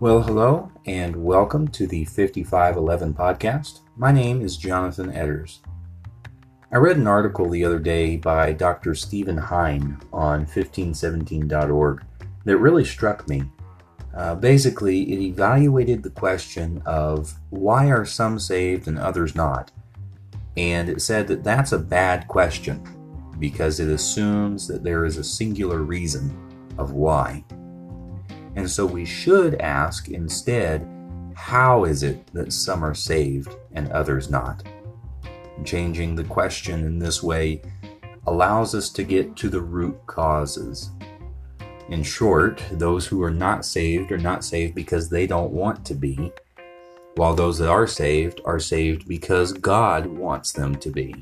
Well, hello, and welcome to the 5511 podcast. My name is Jonathan Edders. I read an article the other day by Dr. Stephen Hein on 1517.org that really struck me. Uh, basically, it evaluated the question of why are some saved and others not? And it said that that's a bad question because it assumes that there is a singular reason of why. And so we should ask instead, how is it that some are saved and others not? Changing the question in this way allows us to get to the root causes. In short, those who are not saved are not saved because they don't want to be, while those that are saved are saved because God wants them to be.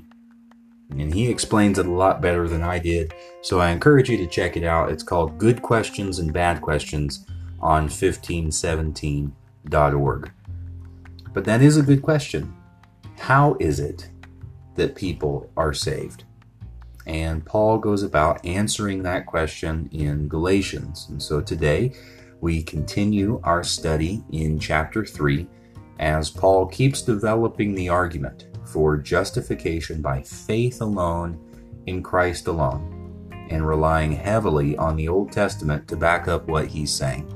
And he explains it a lot better than I did, so I encourage you to check it out. It's called Good Questions and Bad Questions on 1517.org. But that is a good question. How is it that people are saved? And Paul goes about answering that question in Galatians. And so today we continue our study in chapter 3 as Paul keeps developing the argument for justification by faith alone in Christ alone and relying heavily on the Old Testament to back up what he's saying.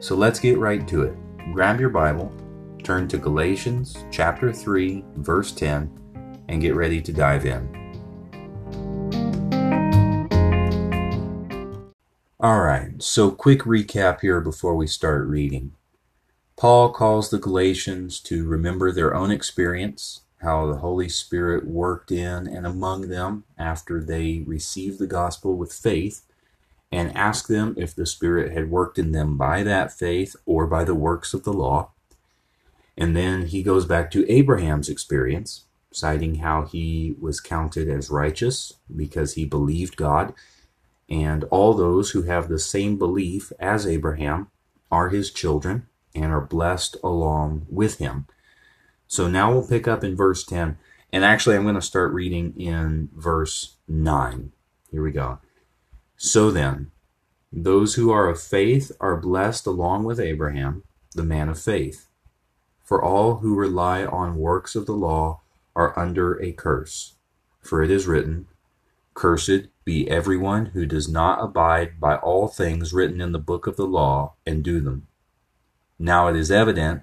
So let's get right to it. Grab your Bible, turn to Galatians chapter 3, verse 10, and get ready to dive in. All right, so quick recap here before we start reading. Paul calls the Galatians to remember their own experience, how the Holy Spirit worked in and among them after they received the gospel with faith, and ask them if the Spirit had worked in them by that faith or by the works of the law. And then he goes back to Abraham's experience, citing how he was counted as righteous because he believed God. And all those who have the same belief as Abraham are his children and are blessed along with him. So now we'll pick up in verse 10. And actually, I'm going to start reading in verse 9. Here we go. So then, those who are of faith are blessed along with Abraham, the man of faith. For all who rely on works of the law are under a curse. For it is written, Cursed be everyone who does not abide by all things written in the book of the law and do them. Now it is evident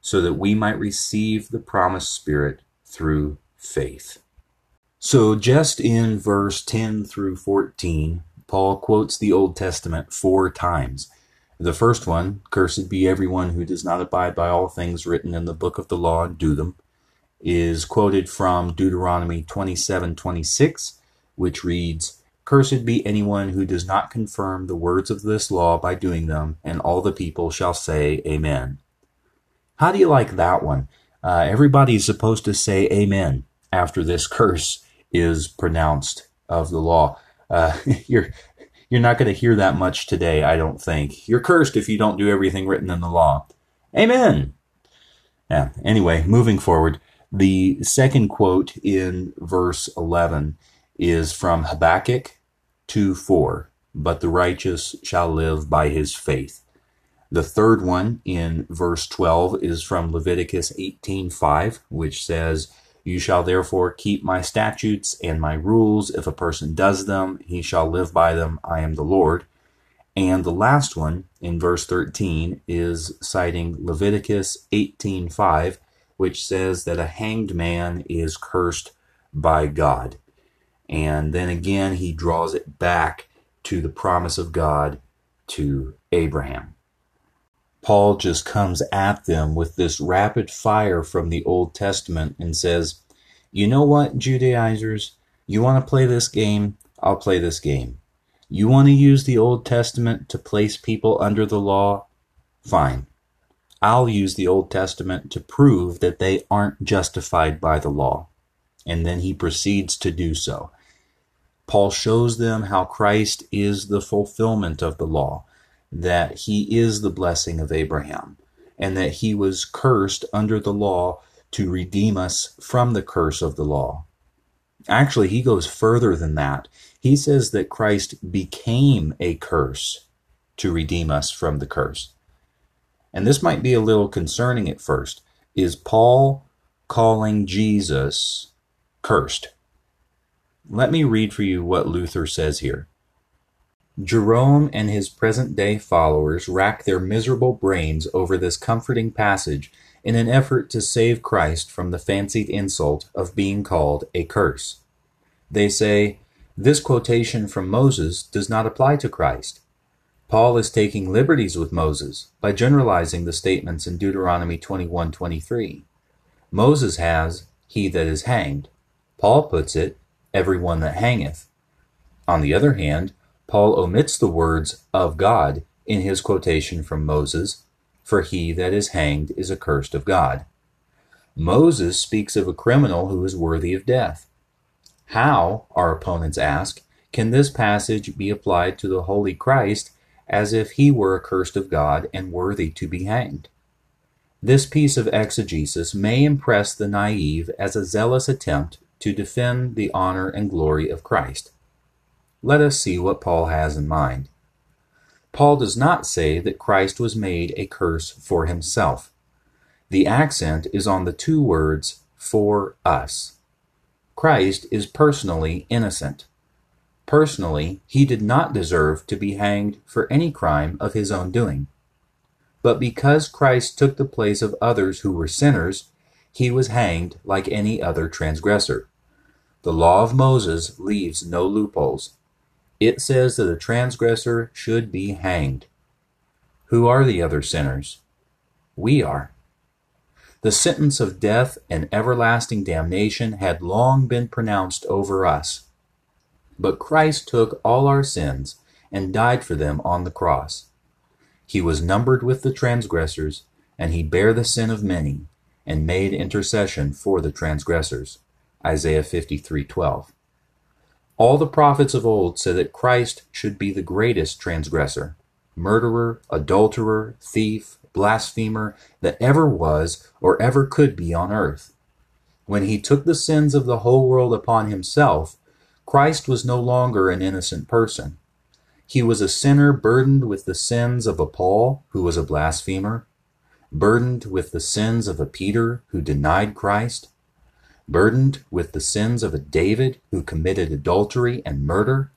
so that we might receive the promised Spirit through faith. So, just in verse 10 through 14, Paul quotes the Old Testament four times. The first one, Cursed be everyone who does not abide by all things written in the book of the law and do them, is quoted from Deuteronomy 27:26, which reads, Cursed be anyone who does not confirm the words of this law by doing them, and all the people shall say, Amen. How do you like that one? Uh, everybody is supposed to say Amen after this curse is pronounced of the law. Uh, you're you're not going to hear that much today, I don't think. You're cursed if you don't do everything written in the law. Amen. Yeah. Anyway, moving forward, the second quote in verse 11 is from Habakkuk 2 4. But the righteous shall live by his faith. The third one in verse 12 is from Leviticus 18:5, which says, you shall therefore keep my statutes and my rules. If a person does them, he shall live by them. I am the Lord. And the last one in verse 13 is citing Leviticus 18:5, which says that a hanged man is cursed by God. And then again he draws it back to the promise of God to Abraham. Paul just comes at them with this rapid fire from the Old Testament and says, You know what, Judaizers? You want to play this game? I'll play this game. You want to use the Old Testament to place people under the law? Fine. I'll use the Old Testament to prove that they aren't justified by the law. And then he proceeds to do so. Paul shows them how Christ is the fulfillment of the law, that he is the blessing of Abraham, and that he was cursed under the law to redeem us from the curse of the law. Actually, he goes further than that. He says that Christ became a curse to redeem us from the curse and this might be a little concerning at first, is Paul calling Jesus cursed. Let me read for you what Luther says here. Jerome and his present day followers rack their miserable brains over this comforting passage in an effort to save Christ from the fancied insult of being called a curse. They say, This quotation from Moses does not apply to Christ. Paul is taking liberties with Moses by generalizing the statements in Deuteronomy 21:23. Moses has he that is hanged. Paul puts it every one that hangeth. On the other hand, Paul omits the words of God in his quotation from Moses, for he that is hanged is accursed of God. Moses speaks of a criminal who is worthy of death. How, our opponents ask, can this passage be applied to the Holy Christ as if he were accursed of God and worthy to be hanged. This piece of exegesis may impress the naive as a zealous attempt to defend the honor and glory of Christ. Let us see what Paul has in mind. Paul does not say that Christ was made a curse for himself. The accent is on the two words for us. Christ is personally innocent. Personally, he did not deserve to be hanged for any crime of his own doing. But because Christ took the place of others who were sinners, he was hanged like any other transgressor. The law of Moses leaves no loopholes. It says that a transgressor should be hanged. Who are the other sinners? We are. The sentence of death and everlasting damnation had long been pronounced over us. But Christ took all our sins and died for them on the cross. He was numbered with the transgressors, and he bare the sin of many, and made intercession for the transgressors. Isaiah 53:12. All the prophets of old said that Christ should be the greatest transgressor, murderer, adulterer, thief, blasphemer that ever was or ever could be on earth. When he took the sins of the whole world upon himself, Christ was no longer an innocent person. He was a sinner burdened with the sins of a Paul, who was a blasphemer, burdened with the sins of a Peter, who denied Christ, burdened with the sins of a David, who committed adultery and murder,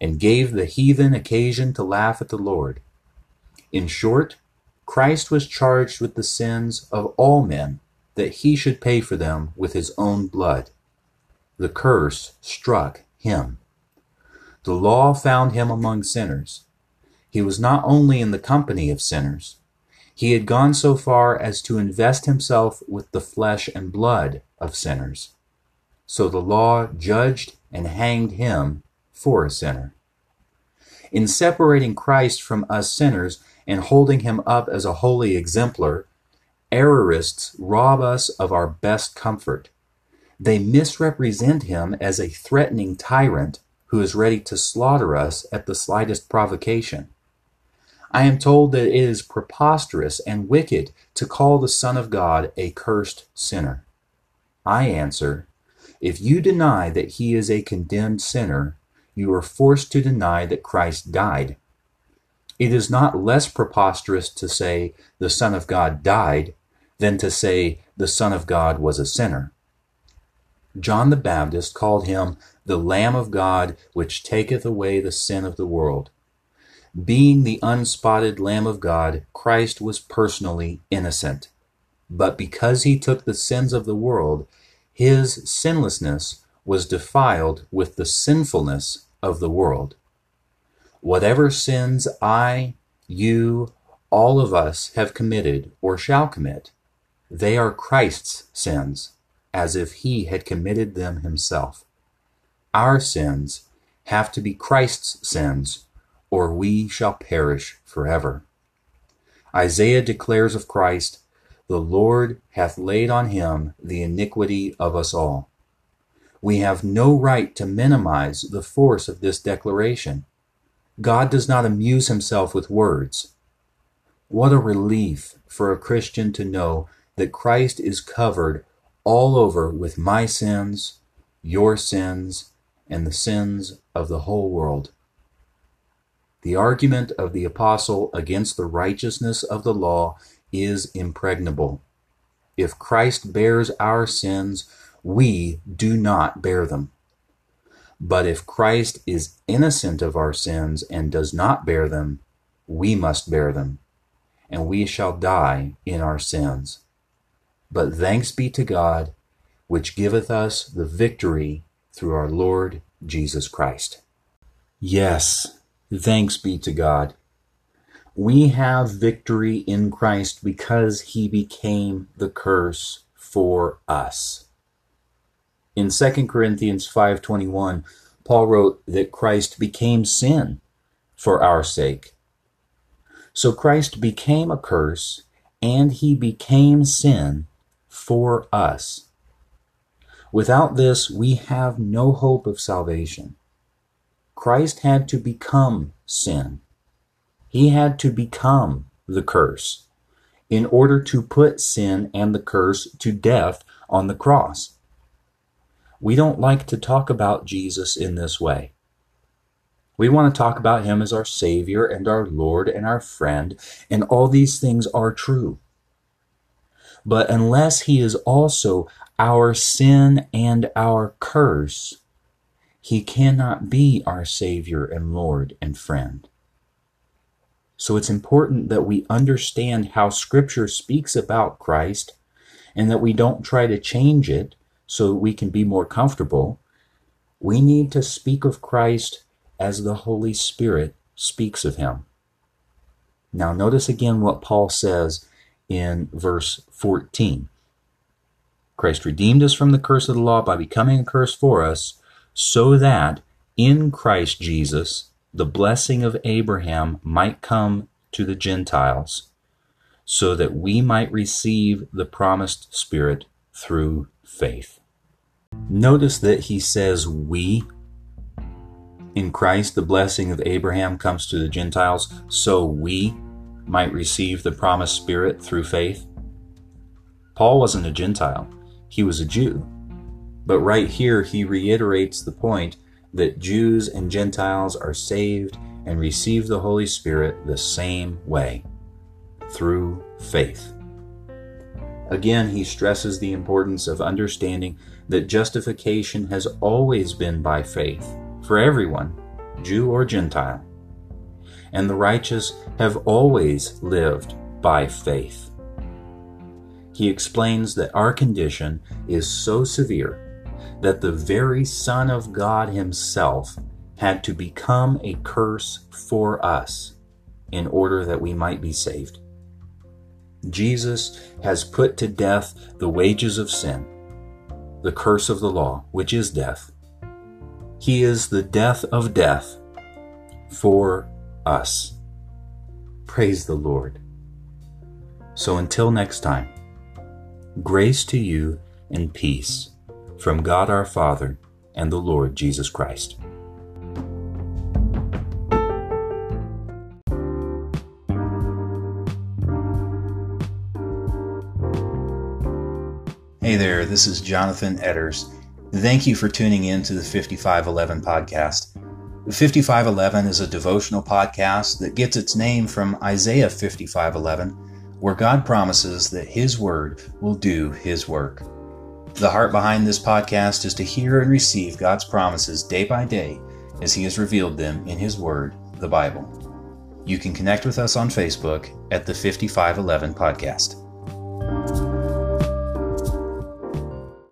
and gave the heathen occasion to laugh at the Lord. In short, Christ was charged with the sins of all men, that he should pay for them with his own blood. The curse struck him. The law found him among sinners. He was not only in the company of sinners, he had gone so far as to invest himself with the flesh and blood of sinners. So the law judged and hanged him for a sinner. In separating Christ from us sinners and holding him up as a holy exemplar, errorists rob us of our best comfort they misrepresent him as a threatening tyrant who is ready to slaughter us at the slightest provocation. I am told that it is preposterous and wicked to call the Son of God a cursed sinner. I answer, if you deny that he is a condemned sinner, you are forced to deny that Christ died. It is not less preposterous to say the Son of God died than to say the Son of God was a sinner. John the Baptist called him the Lamb of God which taketh away the sin of the world. Being the unspotted Lamb of God, Christ was personally innocent. But because he took the sins of the world, his sinlessness was defiled with the sinfulness of the world. Whatever sins I, you, all of us have committed or shall commit, they are Christ's sins as if he had committed them himself. Our sins have to be Christ's sins, or we shall perish forever. Isaiah declares of Christ, The Lord hath laid on him the iniquity of us all. We have no right to minimize the force of this declaration. God does not amuse himself with words. What a relief for a Christian to know that Christ is covered all over with my sins, your sins, and the sins of the whole world. The argument of the apostle against the righteousness of the law is impregnable. If Christ bears our sins, we do not bear them. But if Christ is innocent of our sins and does not bear them, we must bear them, and we shall die in our sins. But thanks be to God, which giveth us the victory through our Lord Jesus Christ. Yes, thanks be to God. We have victory in Christ because he became the curse for us. In 2 Corinthians 5:21, Paul wrote that Christ became sin for our sake. So Christ became a curse and he became sin for us. Without this, we have no hope of salvation. Christ had to become sin. He had to become the curse in order to put sin and the curse to death on the cross. We don't like to talk about Jesus in this way. We want to talk about him as our Savior and our Lord and our friend, and all these things are true. But unless he is also our sin and our curse, he cannot be our Savior and Lord and friend. So it's important that we understand how Scripture speaks about Christ and that we don't try to change it so we can be more comfortable. We need to speak of Christ as the Holy Spirit speaks of him. Now, notice again what Paul says in verse 14. Christ redeemed us from the curse of the law by becoming a curse for us, so that in Christ Jesus the blessing of Abraham might come to the Gentiles, so that we might receive the promised Spirit through faith. Notice that he says we. In Christ, the blessing of Abraham comes to the Gentiles, so we might receive the promised Spirit through faith. Paul wasn't a Gentile, he was a Jew. But right here, he reiterates the point that Jews and Gentiles are saved and receive the Holy Spirit the same way through faith. Again, he stresses the importance of understanding that justification has always been by faith for everyone, Jew or Gentile and the righteous have always lived by faith. He explains that our condition is so severe that the very Son of God Himself had to become a curse for us in order that we might be saved. Jesus has put to death the wages of sin, the curse of the law, which is death. He is the death of death for us. Praise the Lord. So until next time, grace to you and peace from God our Father and the Lord Jesus Christ. Hey there, this is Jonathan Edders. Thank you for tuning in to the 5511 podcast. The 5511 is a devotional podcast that gets its name from Isaiah 5511, where God promises that His Word will do His work. The heart behind this podcast is to hear and receive God's promises day by day as He has revealed them in His Word, the Bible. You can connect with us on Facebook at the 5511 Podcast.